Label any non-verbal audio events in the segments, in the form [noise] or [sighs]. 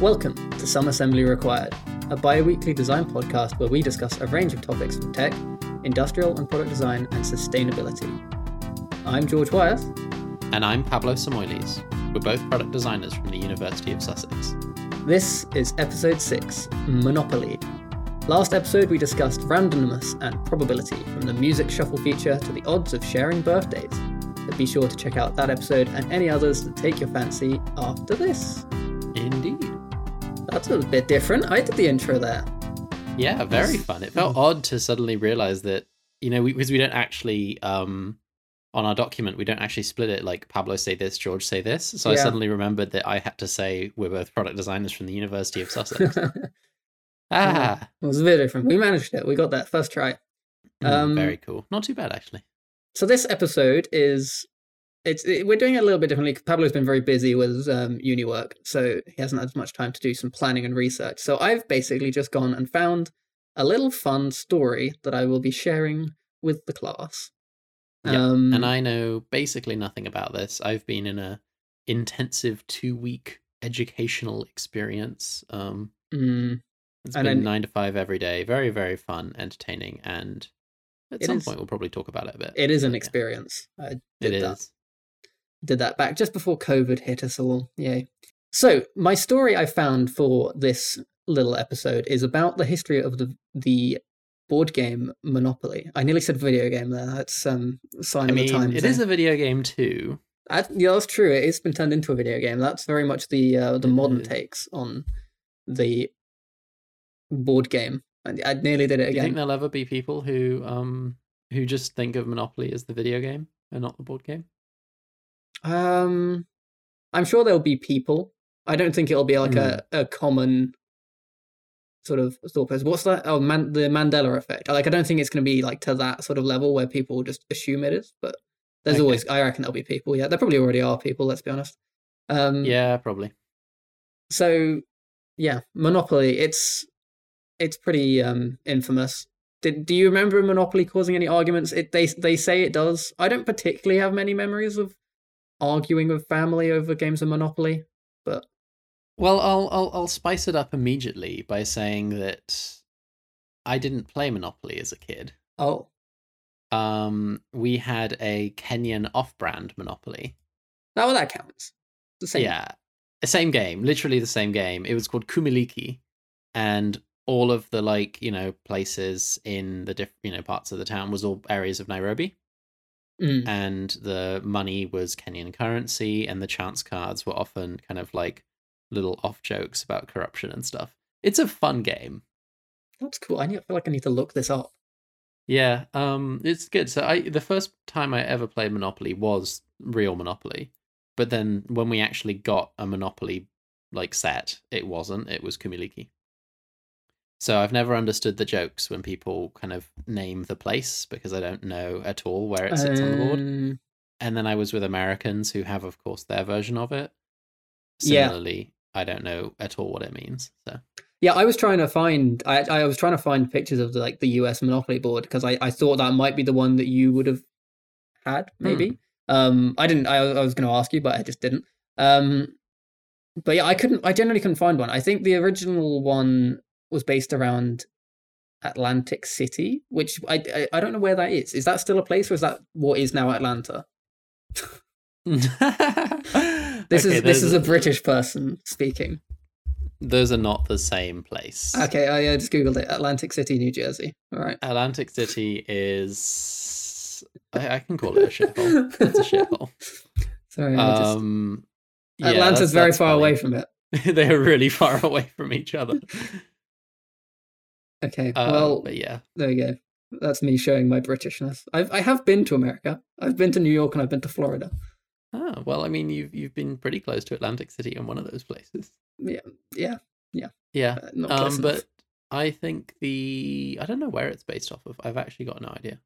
Welcome to Some Assembly Required, a bi weekly design podcast where we discuss a range of topics from tech, industrial and product design, and sustainability. I'm George Wyeth. And I'm Pablo Samoiles. We're both product designers from the University of Sussex. This is episode 6 Monopoly. Last episode, we discussed randomness and probability from the music shuffle feature to the odds of sharing birthdays. So be sure to check out that episode and any others that take your fancy after this. That's a bit different. I did the intro there. Yeah, very fun. It felt odd to suddenly realize that, you know, because we don't actually, um, on our document, we don't actually split it like Pablo say this, George say this. So I suddenly remembered that I had to say we're both product designers from the University of Sussex. [laughs] ah, It was a bit different. We managed it. We got that first try. mm, Um, very cool. Not too bad, actually. So this episode is it's it, we're doing it a little bit differently. Pablo's been very busy with um, uni work, so he hasn't had as much time to do some planning and research. So I've basically just gone and found a little fun story that I will be sharing with the class. Yep, Um, And I know basically nothing about this. I've been in a intensive two week educational experience. Um, mm, It's been then- nine to five every day. Very, very fun, entertaining, and at some is- point we'll probably talk about it a bit. it is an Yeah. experience. I It did that. is. Did that back just before COVID hit us all. Yay. So, my story I found for this little episode is about the history of the the board game Monopoly. I nearly said video game there. That's um sign I of the mean, times. it there. is a video game too. I- yeah, that's true. It's been turned into a video game. That's very much the uh, the It modern takes on the board game. I, I nearly did it Do you think there'll ever be people who um who just think of Monopoly as the video game and not the board game? Um, I'm sure there'll be people. I don't think it'll be like a, a common sort of thought process. What's that? Oh, man, the Mandela effect. Like, I don't think it's going to be like to that sort of level where people just assume it is. But there's Okay. always, I reckon there'll be people. Yeah, there probably already are people. Let's be honest. Um, Yeah, probably. So, yeah, Monopoly. It's it's pretty um infamous. Did do you remember Monopoly causing any arguments? It they they say it does. I don't particularly have many memories of arguing with family over games of Monopoly. But Well, I'll I'll I'll spice it up immediately by saying that I didn't play Monopoly as a kid. oh, Um, we had a Kenyan off-brand Monopoly. that well, that counts. The same. Yeah, the same game, literally the same game. It was called Kumiliki, and all of the like you know places in the different you know parts of the town was all areas of Nairobi, Mm. and the money was Kenyan currency, and the chance cards were often kind of like little off jokes about corruption and stuff. It's a fun game. That's cool. I I feel like I need to look this up. Yeah, um, it's good. So I the first time I ever played Monopoly was real Monopoly, but then when we actually got a Monopoly like set, it wasn't. It was Kumiliki. So I've never understood the jokes when people kind of name the place because I don't know at all where it sits on the board. Um, And then I was with Americans who have, of course, their version of it. Yeah. Similarly, I don't know at all what it means. So Yeah, I was trying to find. I I was trying to find pictures of the, like the US Monopoly board because I I thought that might be the one that you would have had maybe. Um, I didn't. I, I was going to ask you, but I just didn't. Um, but yeah, I couldn't. I generally couldn't find one. I think the original one was based around Atlantic City, which I I, I don't know where that is. Is that still a place, or is that what is now Atlanta? This Okay, is this is a British person speaking. Those are not the same place. Okay, I uh, just googled it. Atlantic City, New Jersey. All right. Atlantic City is. I, I can call it a shithole. It's a shithole. [laughs] Sorry, I just, Um, yeah, Atlanta's that's- very that's far away [laughs] from it. they are really far [laughs] away from each other. Okay, Uh, well, yeah, there you go. That's me showing my Britishness. I've I have been to America. I've been to New York and I've been to Florida. oh, well, I mean, you've you've been pretty close to Atlantic City in one of those places. Yeah, Yeah, uh, not um, but I think the I don't know where it's based off of. I've actually got no idea.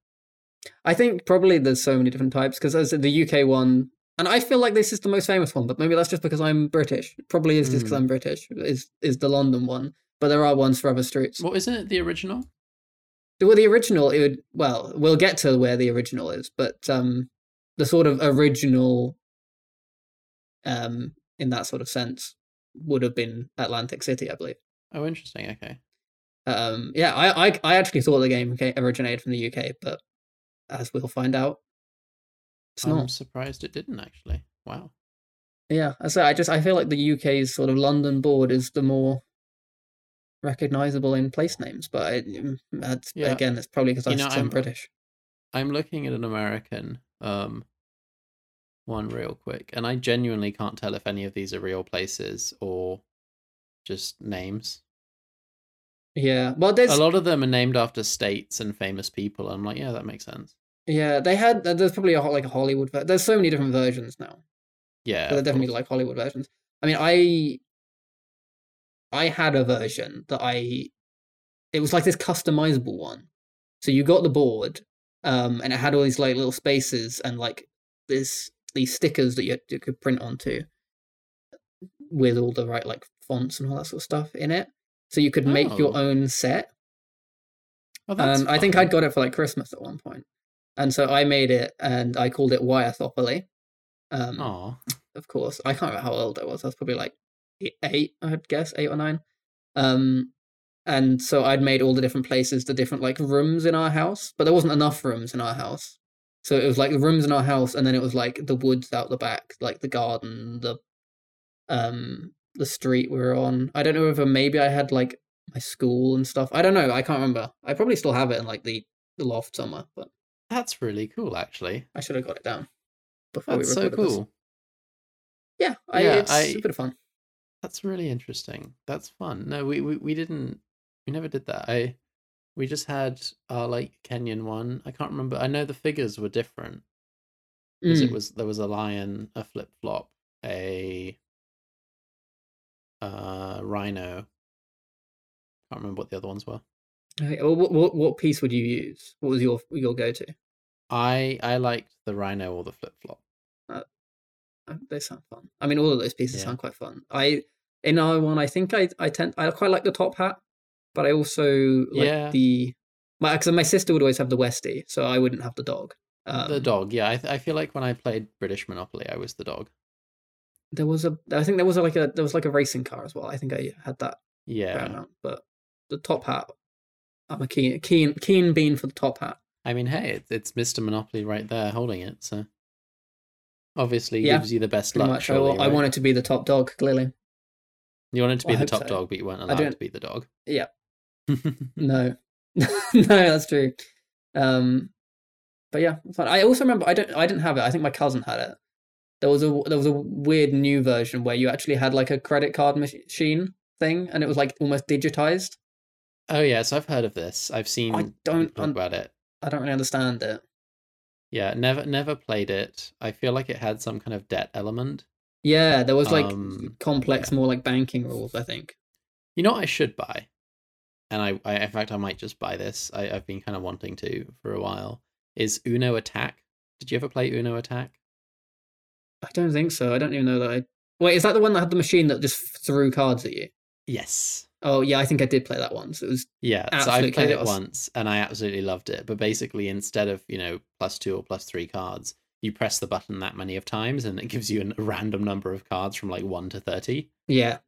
I think probably there's so many different types because as the UK one, and I feel like this is the most famous one. But maybe that's just because I'm British. It probably is just because Mm. I'm British. Is is the London one? But there are ones for other streets. What isn't it? The original? Well, the original, it would. Well, we'll get to where the original is, but um, the sort of original, um, in that sort of sense, would have been Atlantic City, I believe. Oh, interesting. Okay. Um, yeah, I, I I actually thought the game originated from the UK, but as we'll find out, it's I'm not. surprised it didn't actually. Wow. Yeah, I say I just I feel like the UK's sort of London board is the more recognizable in place names, but I, mm, that's Yeah. again, it's probably because I'm, know, I'm I'm- British. I'm looking at an American um one real quick, and I genuinely can't tell if any of these are real places or just names. Yeah, well, there's A lot of them are named after states and famous people. I'm like, yeah, that makes sense. yeah they had there's probably a, like a Hollywood. ver- There's so many different versions now. Yeah, but they're definitely like Hollywood versions. I mean, I I had a version that I it was like this customizable one. So you got the board, um, and it had all these like little spaces and like this these stickers that you, you could print onto with all the right like fonts and all that sort of stuff in it. So you could make your Oh. own set. Oh, that's Um, I think. I'd got it for like Christmas at one point, and so I made it and I called it Wyathopoly. Um, Aw. of course. I can't remember how old I was. I was probably like eight, I'd guess, eight or nine. Um, and so I'd made all the different places, the different like rooms in our house, but there wasn't enough rooms in our house. So it was like the rooms in our house, and then it was like the woods out the back, like the garden, the um, the street we were on. I don't know if maybe I had like my school and stuff. I don't know. I can't remember. I probably still have it in like the the loft somewhere, but That's really cool, actually. I should have got it down before That's we so recorded this. cool. Yeah, I, Yeah, it's I- a bit of fun. That's really interesting. That's fun. No, we, we, we didn't we never did that. I we just had our like Kenyan one. I can't remember. I know the figures were different because Mm. it was there was a lion, a flip flop, a uh rhino. Can't remember what the other ones were. Okay, well, what, what what piece would you use? What was your your go to? I I liked the rhino or the flip flop. They sound fun. I mean, all of those pieces Yeah. sound quite fun. I in our one, I think I I tend I quite like the top hat, but I also like Yeah. the my because my sister would always have the Westie, so I wouldn't have the dog. Um, the dog, yeah. I th- I feel like when I played British Monopoly, I was the dog. There was a I think there was a, like a there was like a racing car as well. I think I had that Yeah. amount, but the top hat. I'm a keen keen keen bean for the top hat. I mean, hey, it's, it's Mr. Monopoly right there holding it, so obviously Yeah, gives you the best luck. I, surely, I right? wanted to be the top dog. Clearly, You wanted to be Well, the top so. dog, but you weren't allowed to be the dog. Yeah. [laughs] No, [laughs] no, that's true. Um, but yeah, fun. I also remember I don't, I didn't have it. I think my cousin had it. There was a there was a weird new version where you actually had like a credit card machine thing, and it was like almost digitized. oh yes, I've heard of this. I've seen I don't talk un- about it. I don't really understand it. Yeah, never never played it. I feel like it had some kind of debt element. Yeah, there was like Um, complex, more like banking rules. I think. You know what I should buy? And I, I in fact I might just buy this. I, I've been kind of wanting to for a while. Is Uno Attack? Did you ever play Uno Attack? I don't think so. I don't even know that. I wait. Is that the one that had the machine that just threw cards at you? Yes. Oh yeah, I think I did play that once. It was Yeah, so I played it once and I absolutely loved it. But basically, instead of you know plus two or plus three cards, you press the button that many of times, and it gives you a random number of cards from like one to thirty. Yeah.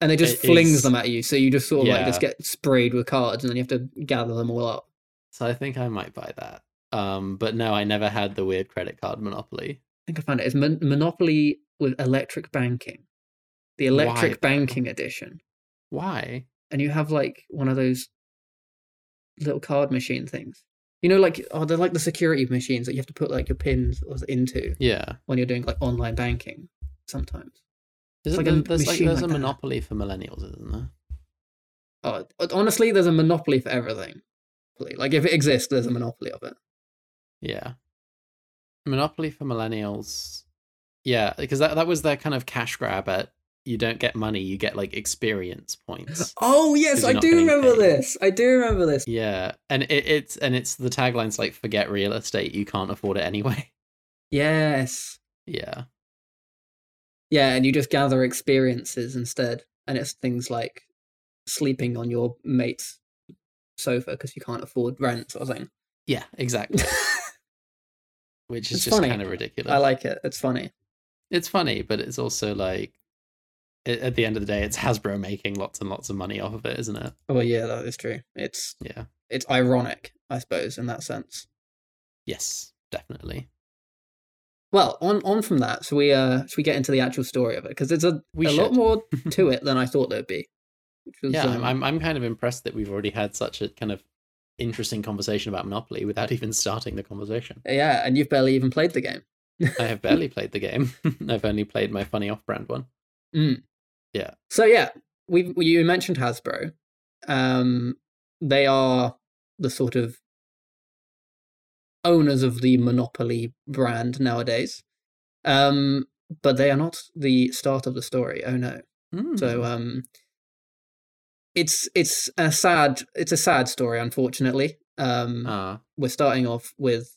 And it just It flings is- them at you, so you just sort of like just get sprayed with cards, and then you have to gather them all up. So I think I might buy that. Um, but no, I never had the weird credit card monopoly. I think I found it. It's Mon- Monopoly with electric banking, the Why, electric though? banking edition, Why? and you have like one of those little card machine things. You know, like oh, they're like the security machines that you have to put like your pins into Yeah. when you're doing like online banking. Sometimes. Is it like a the- there's like machine there's like a that. monopoly for millennials, isn't there? Oh, honestly, there's a monopoly for everything. Like if it exists, there's a monopoly of it. Yeah. Monopoly for millennials. Yeah, because that, that was their kind of cash grab at you don't get money, you get like experience points. [gasps] Oh yes, I do remember paid. this. I do remember this. Yeah. And it, it's and it's the tagline's like forget real estate, you can't afford it anyway. [laughs] Yes. Yeah. Yeah, and you just gather experiences instead, and it's things like sleeping on your mate's sofa because you can't afford rent or something. Yeah, [laughs] exactly. Which is It's just kind of ridiculous. I like it. It's funny. it's funny, but it's also like at the end of the day, it's Hasbro making lots and lots of money off of it, isn't it? Oh yeah, that is true. It's Yeah. it's ironic, I suppose, in that sense. Yes, definitely. Well, on on from that, so we uh should we get into the actual story of it because there's a We a lot more [laughs] to it than I thought there'd be. Was, Yeah, I'm, um, I'm I'm kind of impressed that we've already had such a kind of interesting conversation about Monopoly without [laughs] even starting the conversation. yeah, and you've barely even played the game. I have barely [laughs] played the game. I've only played my funny off-brand one. Mm. Yeah. So yeah, we you mentioned Hasbro. Um, they are the sort of owners of the Monopoly brand nowadays. Um, but they are not the start of the story. Oh no. So Mm. um, it's it's a sad it's a sad story, unfortunately. Um, Ah, we're starting off with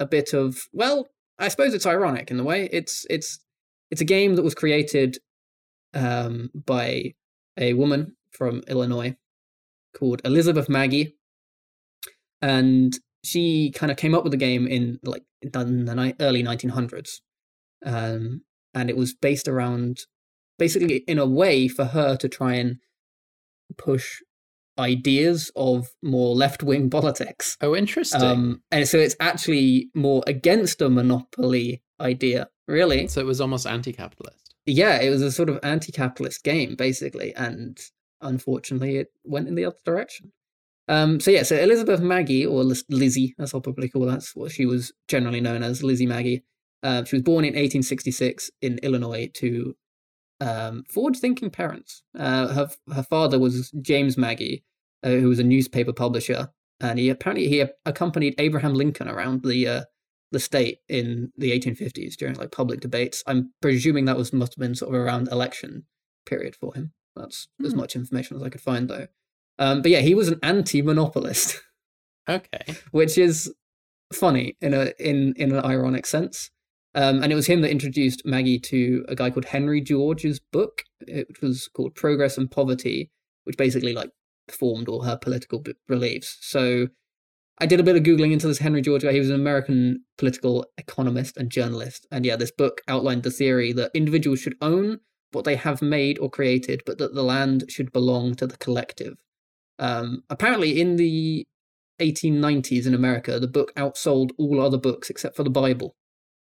a bit of well i suppose it's ironic in the way it's it's it's a game that was created um, by a woman from illinois called elizabeth magie and she kind of came up with the game in like in the ni- early 1900s um, and it was based around basically in a way for her to try and push ideas of more left-wing [laughs] politics oh, interesting. um, and so it's actually more against a monopoly idea, really. so it was almost anti-capitalist. Yeah, it was a sort of anti-capitalist game, basically, and unfortunately, it went in the other direction. Um, so yeah, so Elizabeth Magie, or Liz- Lizzie, as I'll probably call that's what she was generally known as, Lizzie Magie. Uh, she was born in 1866 in Illinois to um, forward-thinking parents. Uh, her her father was James Magie, uh, who was a newspaper publisher, and he apparently he accompanied Abraham Lincoln around the uh, the state in the 1850s during like public debates. I'm presuming that was must have been sort of around election period for him. That's as Hmm. much information as I could find though. Um, but yeah, he was an anti-monopolist, [laughs] Okay. which is funny in a in in an ironic sense. Um, and it was him that introduced Magie to a guy called Henry George's book, which was called Progress and Poverty, which basically like formed all her political b- beliefs. So I did a bit of googling into this Henry George guy. He was an American political economist and journalist, and yeah, this book outlined the theory that individuals should own what they have made or created, but that the land should belong to the collective. Um, apparently, in the 1890s in America, the book outsold all other books except for the Bible.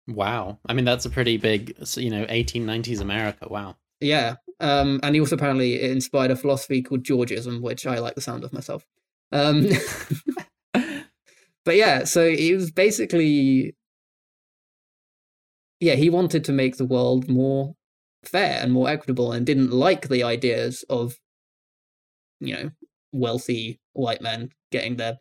Wow. I mean, that's a pretty big, you know, 1890s America. Wow. Yeah. Um, and he also apparently inspired a philosophy called Georgism, which I like the sound of myself. Um, [laughs] [laughs] but yeah, so he was basically, yeah, he wanted to make the world more fair and more equitable, and didn't like the ideas of, you know, wealthy white men getting their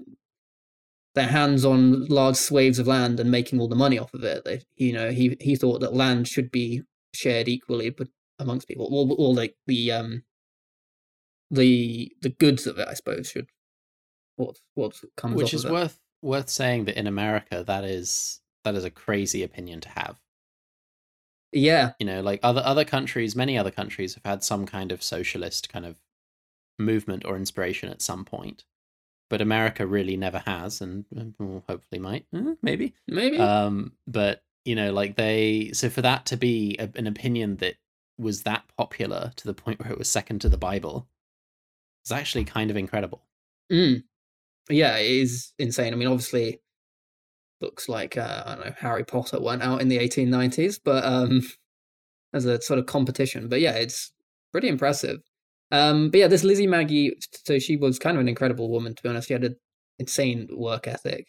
their hands on large swathes of land and making all the money off of it. They, you know, he he thought that land should be shared equally, but amongst people, all, all like the um the the goods of it, I suppose, should what what comes Which is it. worth worth saying that in America, that is that is a crazy opinion to have. Yeah, You know, like other other countries, many other countries have had some kind of socialist kind of movement or inspiration at some point, but America really never has, and well, hopefully might, Eh, maybe. maybe. Um, but you know, like they, so for that to be a, an opinion that was that popular to the point where it was second to the Bible, is actually kind of incredible. Mm. Yeah, it is insane. I mean, obviously, books like uh, I don't know Harry Potter went out in the 1890s, but um, [laughs] as a sort of competition. But yeah, it's pretty impressive. Um, but yeah, this Lizzie Magie, so she was kind of an incredible woman. To be honest, she had an insane work ethic,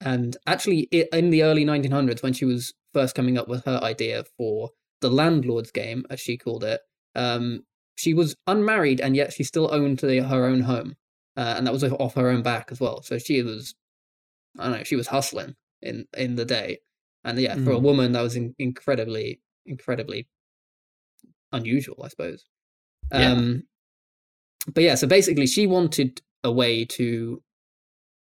and actually, in the early 1900s, when she was first coming up with her idea for the landlord's game, as she called it, um, she was unmarried and yet she still owned the, her own home uh, and that was off her own back as well. So she was, I don't know, she was hustling in in the day, and yeah, for a Mm. woman that was in, incredibly, incredibly unusual, I suppose. Yeah. Um, but yeah, so basically, she wanted a way to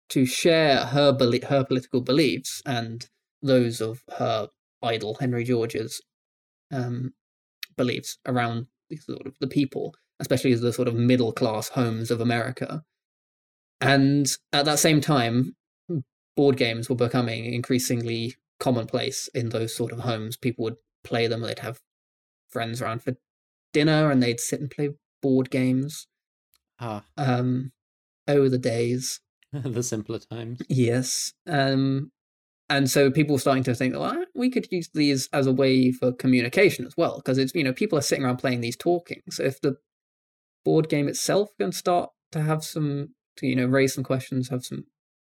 to share her her political beliefs and those of her idol Henry George's um, beliefs around the sort of the people, especially the sort of middle class homes of America. And at that same time, board games were becoming increasingly commonplace in those sort of homes. People would play them; they'd have friends around for dinner and they'd sit and play board games. Ah, Um, oh, the days. [laughs] the simpler times. Yes. Um, and so people were starting to think, well, we could use these as a way for communication as well, because it's you know people are sitting around playing these talking. So if the board game itself can start to have some, to you know, raise some questions, have some,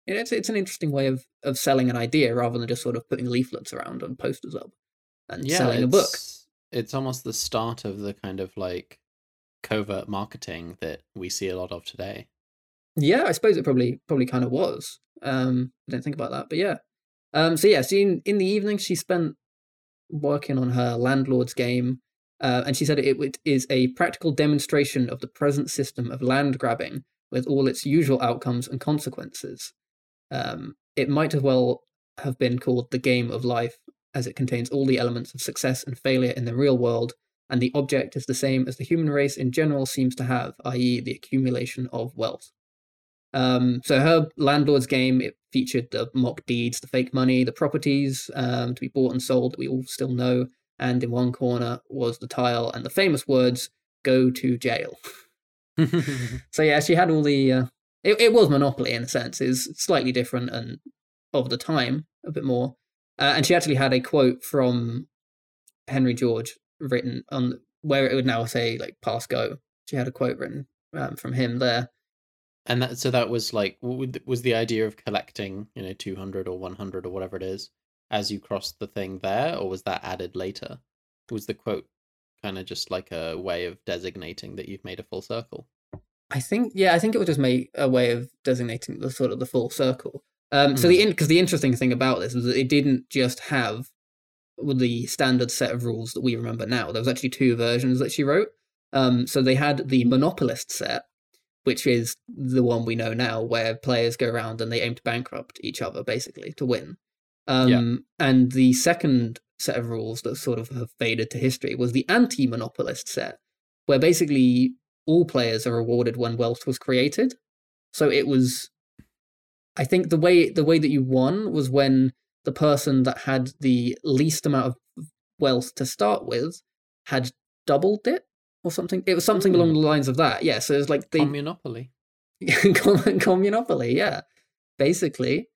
you know, it's it's an interesting way of of selling an idea rather than just sort of putting leaflets around and posters up and selling a book. it's- It's almost the start of the kind of like covert marketing that we see a lot of today. Yeah, I suppose it probably probably kind of was. Um, I didn't think about that, but yeah. Um, so yeah, so in, in the evening she spent working on her landlord's game, uh, and she said it, it is a practical demonstration of the present system of land grabbing with all its usual outcomes and consequences. Um, it might as well have been called the game of life, as it contains all the elements of success and failure in the real world, and the object is the same as the human race in general seems to have, i.e., the accumulation of wealth. Um, so her landlord's game it featured the mock deeds, the fake money, the properties um, to be bought and sold that we all still know, and in one corner was the tile and the famous words "Go to jail." [laughs] [laughs] So yeah, she had all the. Uh, it, it was Monopoly in a sense. Is slightly different and of the time a bit more. Uh, and she actually had a quote from Henry George written on where it would now say like "pass go." She had a quote written um, from him there. and that so that was like was the idea of collecting you know 200 or 100 or whatever it is as you crossed the thing there or was that added later was the quote kind of just like a way of designating that you've made a full circle I think yeah, I think it was just a way of designating the sort of the full circle. Um, so the because the interesting thing about this was that it didn't just have the standard set of rules that we remember now. There was actually two versions that she wrote. Um, so they had the monopolist set, which is the one we know now, where players go around and they aim to bankrupt each other basically to win. Um, Yeah. And the second set of rules that sort of have faded to history was the anti-monopolist set, where basically all players are rewarded when wealth was created. So it was, I think the way the way that you won was when the person that had the least amount of wealth to start with had doubled it or something. It was something along the lines of that. Yeah. So it's like the communopoly [laughs] Com- communopoly yeah basically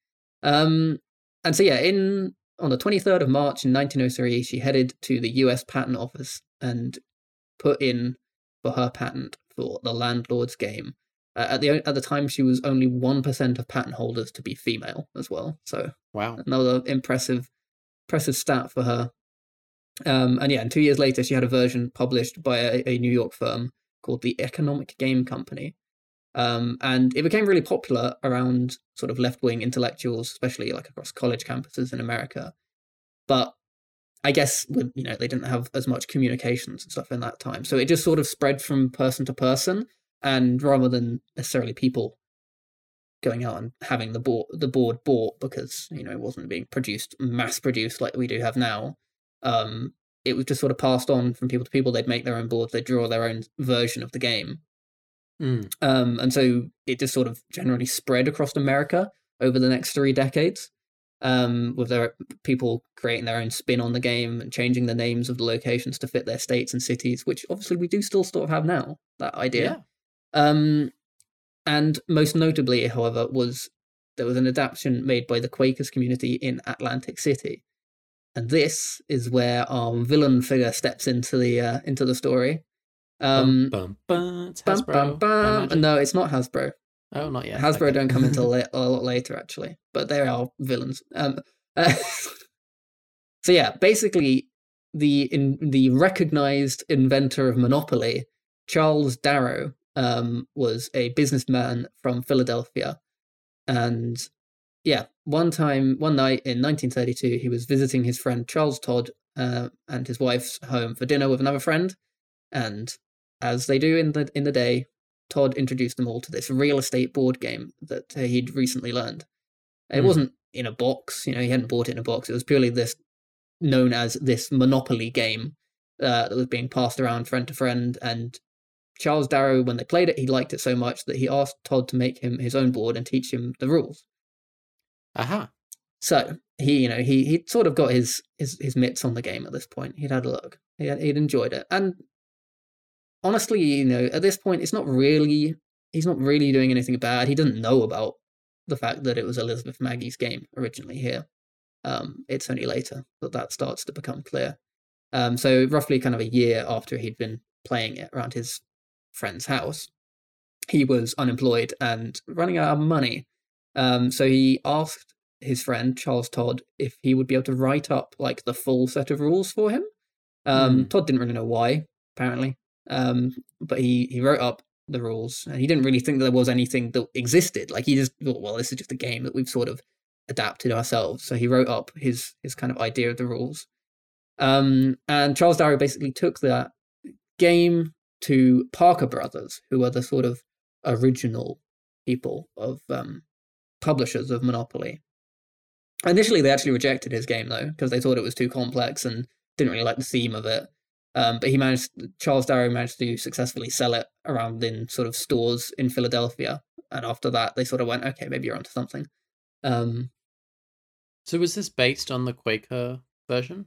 um and so yeah in on the 23rd of march in 1903 she headed to the us patent office and put in for her patent for the landlord's game. Uh, at the at the time she was only 1% of patent holders to be female as well so wow. another impressive impressive stat for her. Um and yeah and two years later she had a version published by a, a new york firm called the economic game company um, and it became really popular around sort of left-wing intellectuals, especially like across college campuses in America. But I guess you know they didn't have as much communications and stuff in that time, so it just sort of spread from person to person, and rather than necessarily people going out and having the board the board bought because you know it wasn't being produced mass produced like we do have now. Um, it was just sort of passed on from people to people. They'd make their own boards, they'd draw their own version of the game, Mm. um, and so it just sort of generally spread across America over the next three decades, um, with their people creating their own spin on the game and changing the names of the locations to fit their states and cities, which obviously we do still sort of have now. That idea. Um, and most notably, however, was there was an adaptation made by the Quakers community in Atlantic City, and this is where our villain figure steps into the uh, into the story. Um, bum, bum, bum, Hasbro, bum. No, it's not Hasbro. oh not yet Hasbro okay. don't come until [laughs] la- a lot later, actually, but they are villains. Um, uh, [laughs] so yeah, basically, the in the recognized inventor of Monopoly, Charles Darrow, um, was a businessman from Philadelphia, and yeah, one time, one night in 1932, he was visiting his friend Charles Todd uh, and his wife's home for dinner with another friend, and as they do in the in the day, Todd introduced them all to this real estate board game that uh, he'd recently learned. It Hmm. wasn't in a box, you know, he hadn't bought it in a box. It was purely this known as this Monopoly game uh, that was being passed around friend to friend. And Charles Darrow, when they played it, he liked it so much that he asked Todd to make him his own board and teach him the rules. aha So he, you know, he he'd sort of got his his his mitts on the game at this point. He'd had a look. He had, he'd enjoyed it, and honestly, you know, at this point, it's not really he's not really doing anything bad. He doesn't know about the fact that it was Elizabeth Magie's game originally here. Um, it's only later that that starts to become clear. Um, so roughly kind of a year after he'd been playing it around his friend's house, he was unemployed and running out of money. Um, so he asked his friend Charles Todd if he would be able to write up like the full set of rules for him. Um, Mm. Todd didn't really know why, apparently, um, but he he wrote up the rules, and he didn't really think that there was anything that existed. Like he just thought, well, this is just a game that we've sort of adapted ourselves. So he wrote up his his kind of idea of the rules. Um, and Charles Darrow basically took that game to Parker Brothers, who are the sort of original people of um, publishers of Monopoly. Initially, they actually rejected his game though because they thought it was too complex and didn't really like the theme of it. Um, but he managed, Charles Darrow managed to successfully sell it around in sort of stores in Philadelphia. And after that, they sort of went, okay, maybe you're onto something. Um, So was this based on the Quaker version?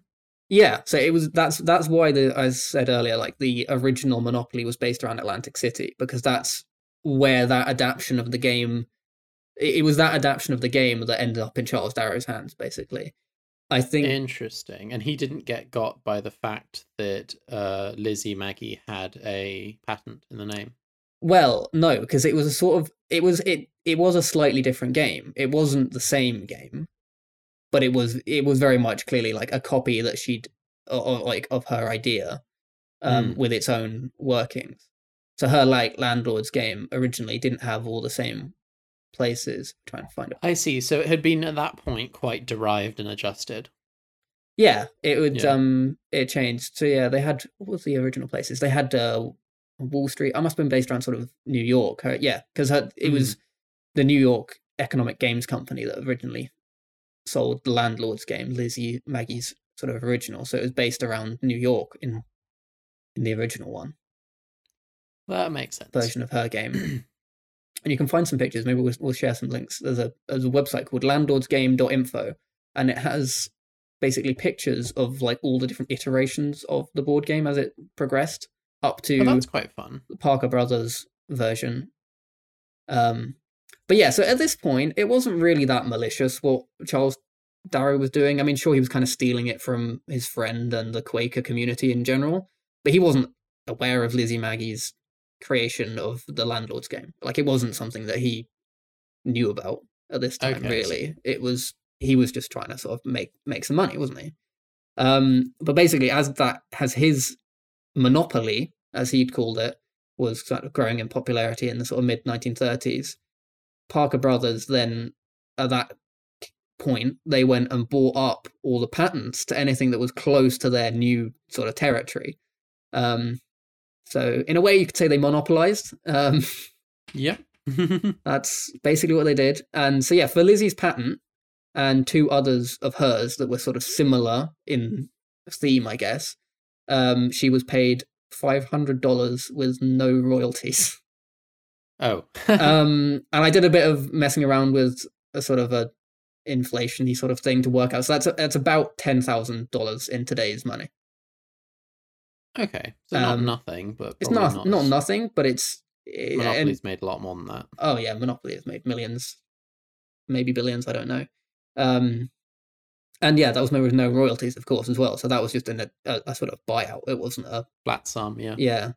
yeah, so it was that's that's why the I said earlier, like the original Monopoly was based around Atlantic City because that's where that adaptation of the game. It, it was that adaptation of the game that ended up in Charles Darrow's hands, basically. I think Interesting. And he didn't get got by the fact that uh, Lizzie Magie had a patent in the name. Well, no, because it was a sort of it was it it was a slightly different game. It wasn't the same game, but it was it was very much clearly like a copy that she'd or, or like of her idea, um, Mm. with its own workings. So her like landlord's game originally didn't have all the same places. trying to find it. I see. So it had been at that point quite derived and adjusted. Yeah, it would Yeah. um it changed. So yeah, they had what was the original places? They had uh, Wall Street. I must have been based around sort of New York. Her, yeah, because it was the New York Economic Games Company that originally sold the Landlord's game, Lizzie Magie's sort of original. So it was based around New York in in the original one That makes sense. version of her game. [clears throat] and you can find some pictures. Maybe we'll, we'll share some links. There's a there's a website called landlordsgame.info, and it has basically pictures of like all the different iterations of the board game as it progressed up to Oh, that's quite fun. the Parker Brothers version. Um, but yeah, so at this point, it wasn't really that malicious what Charles Darrow was doing. I mean, sure, he was kind of stealing it from his friend and the Quaker community in general, but he wasn't aware of Lizzie Magie's creation of the Landlord's game. Like, it wasn't something that he knew about at this time. Okay, really, it was he was just trying to sort of make make some money, wasn't he? Um, but basically, as that has his monopoly, as he'd called it, was sort of growing in popularity in the sort of mid 1930s. Parker Brothers then, at that point, they went and bought up all the patents to anything that was close to their new sort of territory. Um, so, in a way, you could say they monopolized. Um, Yep. [laughs] that's basically what they did. And so, yeah, for Lizzie's patent and two others of hers that were sort of similar in theme, I guess, um, she was paid $500 with no royalties. oh. um, [laughs] and I did a bit of messing around with a sort of a inflation sort of thing to work out. So that's that's about ten thousand dollars in today's money. Okay. So not um, nothing, but It's not not nothing, but it's eh, and- Monopoly's made a lot more than that. oh yeah, Monopoly has made millions, maybe billions. I don't know. Um, and yeah, that was no with no royalties, of course, as well. So that was just an, a, a sort of buyout. It wasn't a Flat sum, yeah. yeah.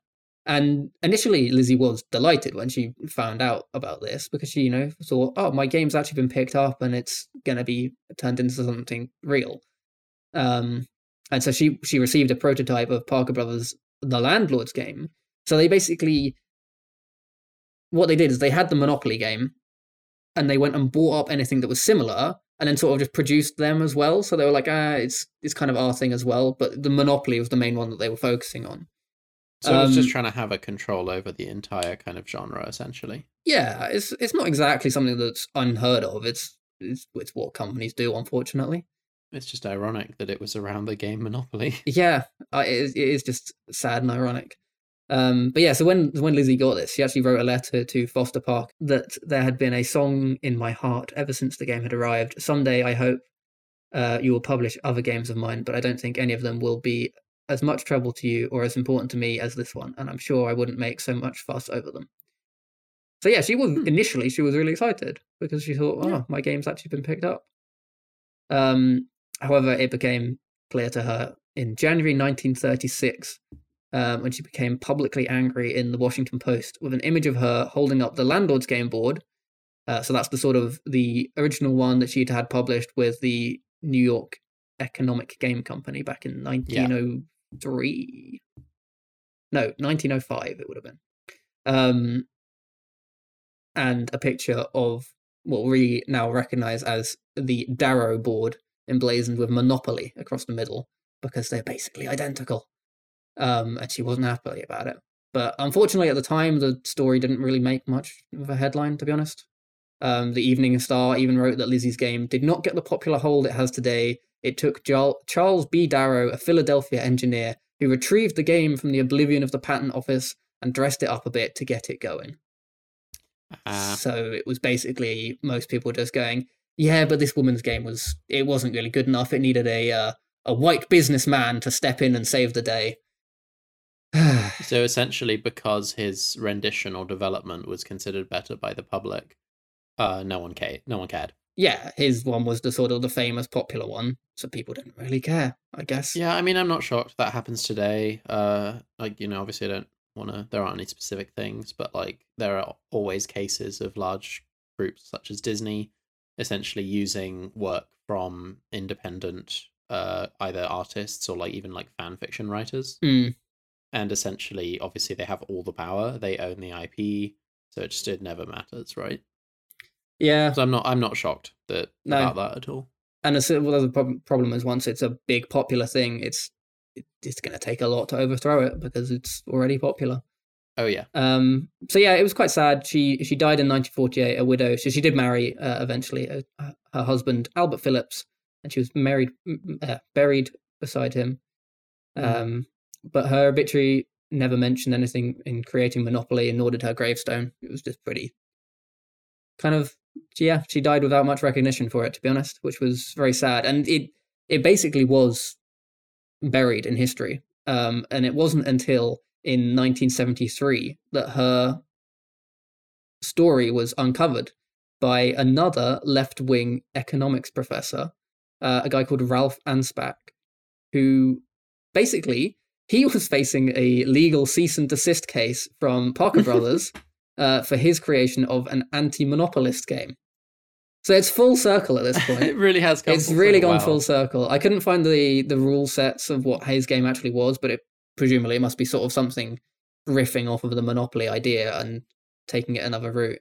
And initially, Lizzie was delighted when she found out about this because she, you know, thought, "Oh, my game's actually been picked up and it's gonna be turned into something real." Um, and so she she received a prototype of Parker Brothers' The Landlord's game. So they basically, what they did is they had the Monopoly game, and they went and bought up anything that was similar, and then sort of just produced them as well. So they were like, "Ah, it's it's kind of our thing as well." But the Monopoly was the main one that they were focusing on. So it was just Um, trying to have a control over the entire kind of genre, essentially. Yeah, it's it's not exactly something that's unheard of. It's it's, it's what companies do, unfortunately. It's just ironic that it was around the game Monopoly. [laughs] Yeah, it, is, it is just sad and ironic. Um, but yeah, so when when Lizzie got this, she actually wrote a letter to Foster Parker that there had been a song in my heart ever since the game had arrived. Someday, I hope uh, you will publish other games of mine, but I don't think any of them will be as much trouble to you or as important to me as this one, and I'm sure I wouldn't make so much fuss over them. So yeah, she was Hmm. initially she was really excited because she thought, oh, Yeah. my game's actually been picked up. Um, however, it became clear to her in January 1936 um, when she became publicly angry in the Washington Post with an image of her holding up the Landlord's Game board. Uh, so that's the sort of the original one that she'd had published with the New York Economic Game Company back in 1903. No, 1905 it would have been. Um, and a picture of what we now recognize as the Darrow board emblazoned with Monopoly across the middle because they're basically identical. Um, and she wasn't happy about it. But unfortunately, at the time, the story didn't really make much of a headline, to be honest. Um, the Evening Star even wrote that Lizzie's game did not get the popular hold it has today. It took Charles B. Darrow, a Philadelphia engineer, who retrieved the game from the oblivion of the patent office and dressed it up a bit to get it going. Ah, So it was basically most people just going, yeah, but this woman's game was it wasn't really good enough. It needed a uh, a white businessman to step in and save the day. [sighs] so essentially, because his rendition or development was considered better by the public, uh, no one cared. No one cared. yeah, his one was the sort of the famous popular one, so people didn't really care, I guess. Yeah, I mean, I'm not shocked that happens today. Uh, like you know, obviously, I don't want to. There aren't any specific things, but like there are always cases of large groups such as Disney, essentially using work from independent, uh, either artists or like even like fan fiction writers, Mm, and essentially, obviously, they have all the power. They own the IP, so it just it never matters, right? yeah, So I'm not I'm not shocked that No. about that at all. and the well, other prob- problem is once it's a big popular thing, it's it, it's going to take a lot to overthrow it because it's already popular. Oh yeah, Um, so yeah, it was quite sad. She she died in 1948, a widow. So she did marry uh, eventually uh, her husband Albert Phillips, and she was married uh, buried beside him. Mhm. Um, but her obituary never mentioned anything in creating Monopoly, and nor did her gravestone. It was just pretty kind of yeah. She died without much recognition for it, to be honest, which was very sad. And it it basically was buried in history. Um, and it wasn't until in 1973 that her story was uncovered by another left wing economics professor, uh, a guy called Ralph Anspach, who basically he [laughs] was facing a legal cease and desist case from Parker Brothers [laughs] uh, for his creation of an anti monopolist game. So it's full circle at this [laughs] point it really has come. it's really gone full circle. I couldn't find the the rule sets of what Hayes game actually was, but it presumably it must be sort of something riffing off of the Monopoly idea and taking it another route.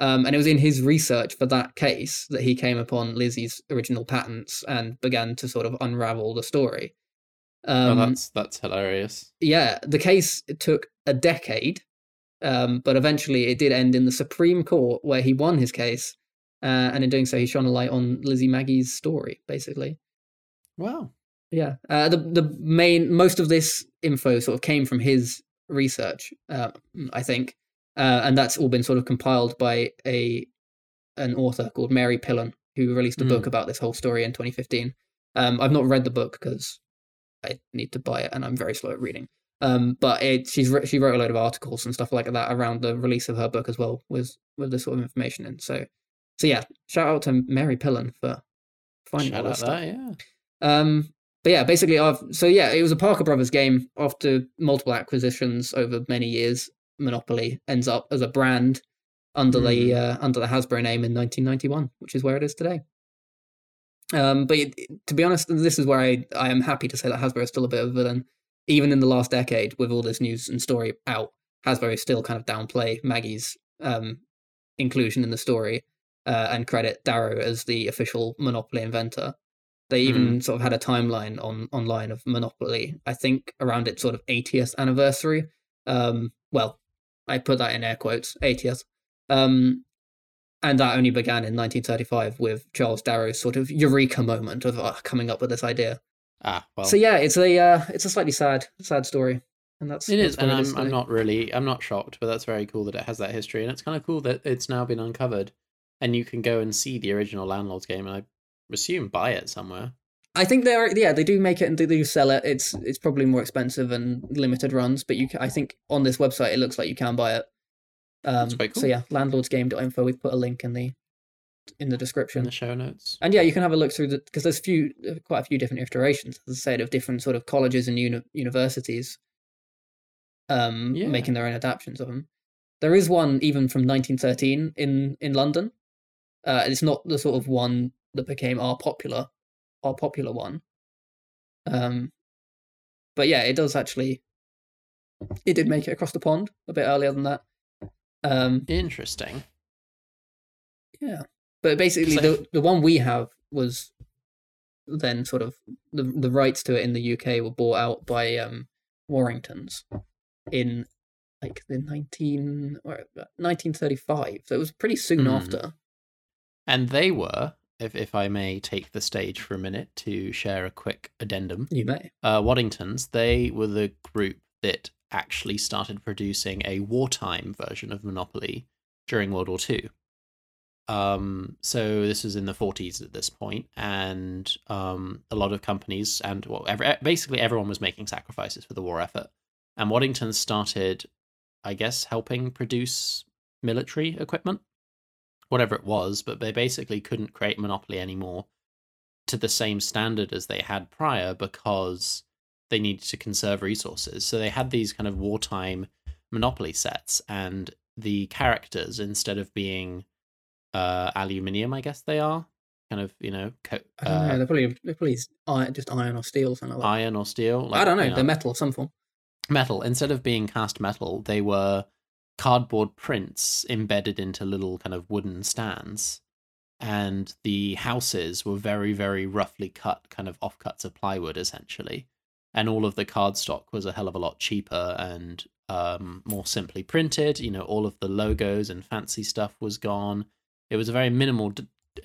Um, and it was in his research for that case that he came upon Lizzie's original patents and began to sort of unravel the story. Oh, Um, that's that's hilarious. yeah, the case took a decade, um, but eventually it did end in the Supreme Court where he won his case. Uh, and in doing so, he shone a light on Lizzie Magie's story, basically. Wow. Yeah, uh, the the main most of this info sort of came from his research, uh, I think, uh, and that's all been sort of compiled by a an author called Mary Pilon, who released a book about this whole story in 2015. Um, I've not read the book because I need to buy it, and I'm very slow at reading. Um, but it, she's she wrote a load of articles and stuff like that around the release of her book as well, with with this sort of information in. So, so yeah, shout out to Mary Pilon for finding Shout all out that, yeah. Um, but yeah, basically, I've so yeah, it was a Parker Brothers game after multiple acquisitions over many years. Monopoly ends up as a brand under the Hmm. uh, under the Hasbro name in 1991, which is where it is today. Um, but it, to be honest, this is where I I am happy to say that Hasbro is still a bit of a villain, even in the last decade with all this news and story out. Hasbro still kind of downplay Magie's um, inclusion in the story uh, and credit Darrow as the official Monopoly inventor. They even sort of had a timeline on online of Monopoly. I think around its sort of 80th anniversary. Um, well, I put that in air quotes, 80th. Um, and that only began in 1935 with Charles Darrow's sort of eureka moment of uh, coming up with this idea. Ah, well. so yeah, it's a uh, it's a slightly sad sad story, and that's It is, that's and I'm, I'm not really, I'm not shocked, but that's very cool that it has that history, and it's kind of cool that it's now been uncovered, and you can go and see the original Landlords game, and I assume buy it somewhere. I think they are. Yeah, they do make it and they do sell it. It's it's probably more expensive and limited runs, but you. I think on this website it looks like you can buy it. Um, quite So cool. yeah, landlordsgame.info. We've put a link in the in the in description. the show notes. And yeah, you can have a look through the because there's few, quite a few different iterations, as I said, of different sort of colleges and uni- universities, um, Yeah. making their own adaptations of them. There is one even from 1913 in in London. Uh, it's not the sort of one that became our popular, our popular one. Um, but yeah, it does actually. It did make it across the pond a bit earlier than that. Um, Interesting. yeah, but basically, So- the the one we have was then sort of the the rights to it in the UK were bought out by um Waddingtons in like the 19 or 1935. So it was pretty soon Hmm. after. And they were, if if I may take the stage for a minute to share a quick addendum. You may. uh, Waddingtons, they were the group that actually started producing a wartime version of Monopoly during World War II. Um, so this was in the 40s at this point, and um, a lot of companies and well, every, basically everyone was making sacrifices for the war effort. And Waddington started, I guess, helping produce military equipment, whatever it was, but they basically couldn't create Monopoly anymore to the same standard as they had prior because they needed to conserve resources. So they had these kind of wartime Monopoly sets, and the characters, instead of being uh, aluminium, I guess they are kind of you know co- I don't know. uh, They're probably they're probably iron, just iron or steel or something like that. iron or steel. I don't know. you They're metal of some form. metal. Instead of being cast metal, they were cardboard prints embedded into little kind of wooden stands. And the houses were very, very roughly cut, kind of offcuts of plywood, essentially. And all of the cardstock was a hell of a lot cheaper and um, more simply printed. You know, all of the logos and fancy stuff was gone. It was a very minimal.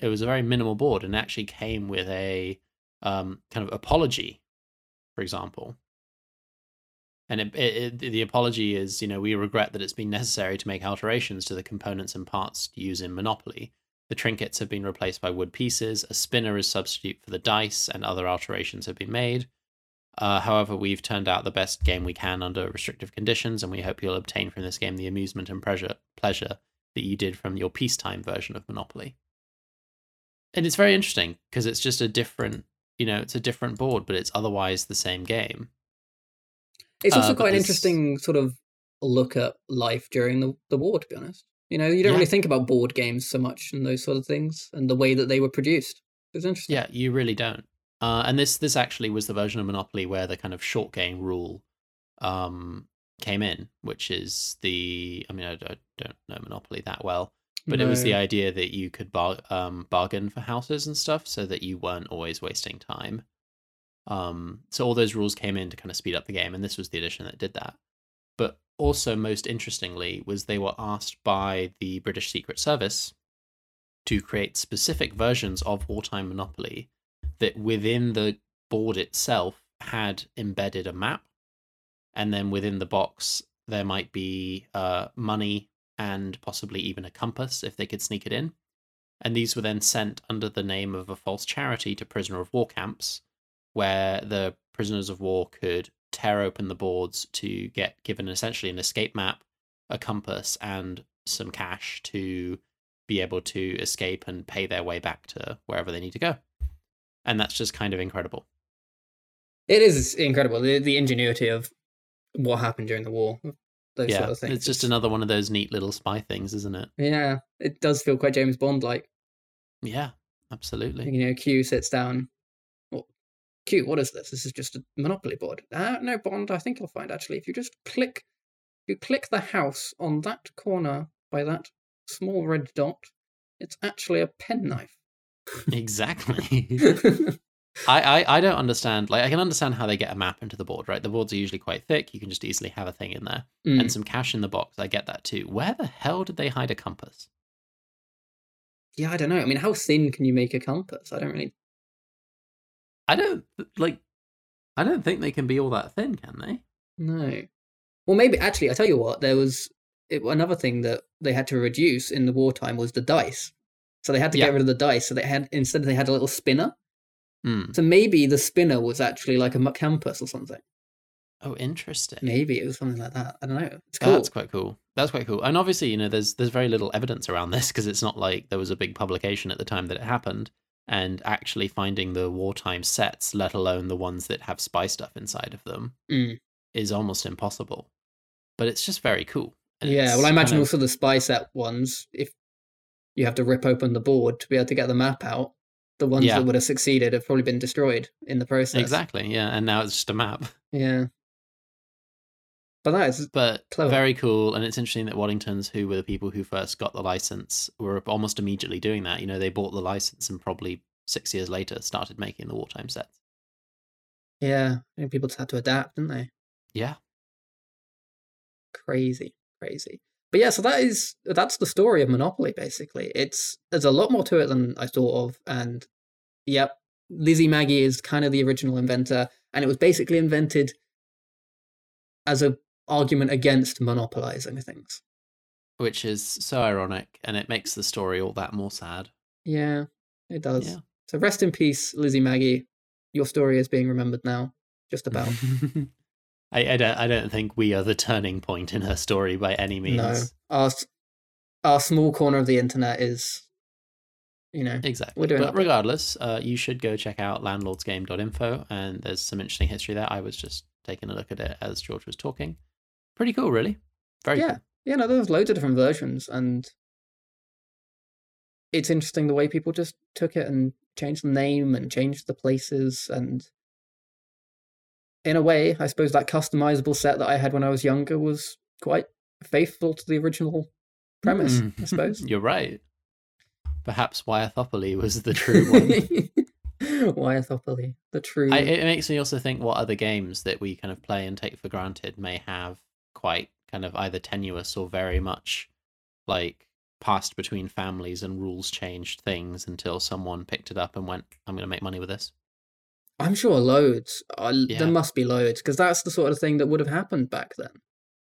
It was a very minimal board, and actually came with a um, kind of apology, for example. And it, it, the apology is, you know, we regret that it's been necessary to make alterations to the components and parts used in Monopoly. The trinkets have been replaced by wood pieces, a spinner is substitute for the dice, and other alterations have been made. Uh, however, we've turned out the best game we can under restrictive conditions, and we hope you'll obtain from this game the amusement and pleasure, pleasure that you did from your peacetime version of Monopoly. And it's very interesting because it's just a different, you know, it's a different board, but it's otherwise the same game. It's also Uh, quite an this- interesting sort of look at life during the, the war, to be honest. You know, you don't Yeah. really think about board games so much and those sort of things and the way that they were produced. It's interesting. Yeah, you really don't. Uh, and this this actually was the version of Monopoly where the kind of short game rule um, came in, which is the I mean I, I don't know Monopoly that well, but it was the idea that you could bar- um, bargain for houses and stuff so that you weren't always wasting time. Um, so all those rules came in to kind of speed up the game, and this was the edition that did that. But also, most interestingly, was they were asked by the British Secret Service to create specific versions of wartime Monopoly that within the board itself had embedded a map, and then within the box there might be uh, money and possibly even a compass if they could sneak it in. And these were then sent under the name of a false charity to prisoner of war camps, where the prisoners of war could tear open the boards to get given essentially an escape map, a compass, and some cash to be able to escape and pay their way back to wherever they need to go. And that's just kind of incredible. It is incredible the the ingenuity of what happened during the war. Those yeah, sort of things. it's just another one of those neat little spy things, isn't it? Yeah, it does feel quite James Bond like. Yeah, absolutely. You know, Q sits down. Q, what is this? This is just a Monopoly board. Ah, no, Bond. I think you'll find actually if you just click, you click the house on that corner by that small red dot, it's actually a penknife. exactly. [laughs] [laughs] I, I I don't understand. Like I can understand how they get a map into the board, right? The boards are usually quite thick. You can just easily have a thing in there Mm. and some cash in the box. I get that too. Where the hell did they hide a compass? Yeah, I don't know. I mean, how thin can you make a compass? I don't really. I don't like. I don't think they can be all that thin, can they? No. Well, maybe actually, I tell you what. There was it, another thing that they had to reduce in the wartime was the dice. So they had to Yeah. get rid of the dice. So they had instead they had a little spinner, Hmm. So maybe the spinner was actually like a campus or something. Oh, interesting. Maybe it was something like that. I don't know. It's Oh, cool. That's quite cool. That's quite cool. And obviously, you know, there's there's very little evidence around this because it's not like there was a big publication at the time that it happened. And actually finding the wartime sets, let alone the ones that have spy stuff inside of them, Mm. is almost impossible. But it's just very cool. And Yeah, well, I imagine kind of- also the spy set ones, if you have to rip open the board to be able to get the map out, the ones Yeah. that would have succeeded have probably been destroyed in the process. exactly, yeah. And now it's just a map. Yeah. But that is but Clever. very cool and it's interesting that waddingtons who were the people who first got the license were almost immediately doing that you know they bought the license and probably six years later started making the wartime sets yeah. I think people just had to adapt, didn't they? yeah Crazy, crazy. But yeah, so that is that's the story of Monopoly. Basically, it's there's a lot more to it than I thought of, and yep, Lizzie Magie is kind of the original inventor, and it was basically invented as a argument against monopolizing things. which is so ironic and it makes the story all that more sad Yeah, it does. Yeah. So rest in peace, Lizzie Magie. Your story is being remembered now. Just [laughs] about. I, I don't i don't think we are the turning point in her story by any means no, our our small corner of the internet is, you know, Exactly. We're doing but regardless, uh, you should go check out landlordsgame.info and there's some interesting history there. I was just taking a look at it as George was talking. Pretty cool, really. Very Yeah. cool. yeah, no, there's loads of different versions, and it's interesting the way people just took it and changed the name and changed the places, and in a way, I suppose that customizable set that I had when I was younger was quite faithful to the original premise. Hmm. I [laughs] suppose. You're right. Perhaps Wyathopoly was the true one. [laughs] Wyathopoly, the true. I, it makes me also think what other games that we kind of play and take for granted may have quite kind of either tenuous or very much like passed between families and rules changed things until someone picked it up and went, I'm going to make money with this. I'm sure loads. Uh, Yeah. There must be loads because that's the sort of thing that would have happened back then.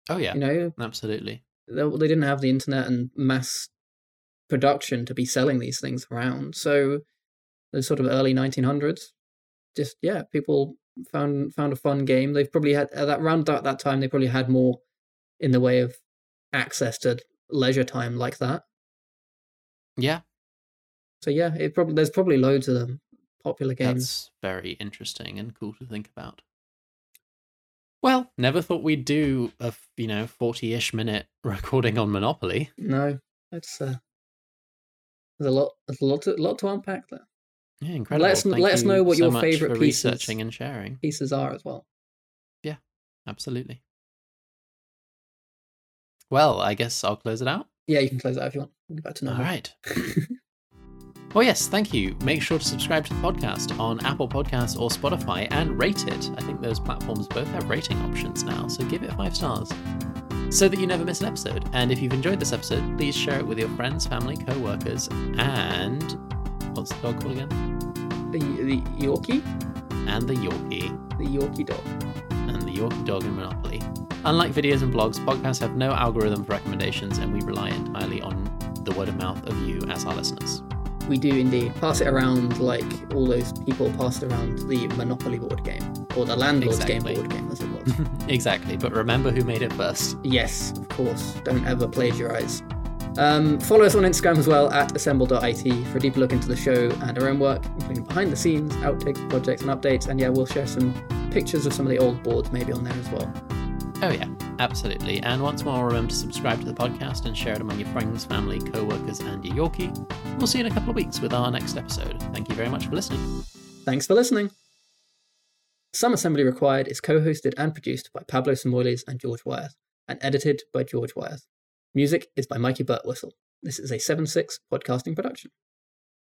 Oh, yeah, You know, absolutely. they, they didn't have the internet and mass production to be selling these things around. So the sort of early 1900s, just yeah, people found found a fun game. They've probably had at that round that, that time they probably had more in the way of access to leisure time like that. Yeah, So yeah, it probably there's probably loads of them popular games. that's very interesting and cool to think about. Well, never thought we'd do a you know forty ish minute [laughs] recording on Monopoly. No, it's uh, there's a lot there's a lot to, lot to unpack there. Yeah, incredible. us- Thank let us know what so your favourite for pieces- researching and sharing. Pieces are as well. Yeah, absolutely. Well, I guess I'll close it out. Yeah, you can close that if you want. [laughs] We'll get back to All normal. right. Oh, yes, thank you. Make sure to subscribe to the podcast on Apple Podcasts or Spotify and rate it. I think those platforms both have rating options now, so give it five stars so that you never miss an episode. And if you've enjoyed this episode, please share it with your friends, family, co workers, and what's the dog called again? The the Yorkie, And the Yorkie. the Yorkie dog. and the Yorkie Dog in Monopoly. Unlike videos and blogs, podcasts have no algorithm for recommendations, and we rely entirely on the word of mouth of you as our listeners. We do indeed pass it around like all those people passed around the Monopoly board game or the Landlord's Exactly. game board game, as it was. [laughs] exactly, but remember who made it first. yes, of course. Don't ever plagiarize. Um, follow us on Instagram as well at assemble.it for a deeper look into the show and our own work, including behind the scenes, outtakes, projects, and updates. And yeah, we'll share some pictures of some of the old boards maybe on there as well. Oh, yeah, absolutely. And once more, remember to subscribe to the podcast and share it among your friends, family, co workers, and your Yorkie. We'll see you in a couple of weeks with our next episode. Thank you very much for listening. Thanks for listening. Some Assembly Required is co hosted and produced by Pablo Samoiles and George Wyeth, and edited by George Wyeth. Music is by Mikey Burtwhistle. This is a 7 6 podcasting production.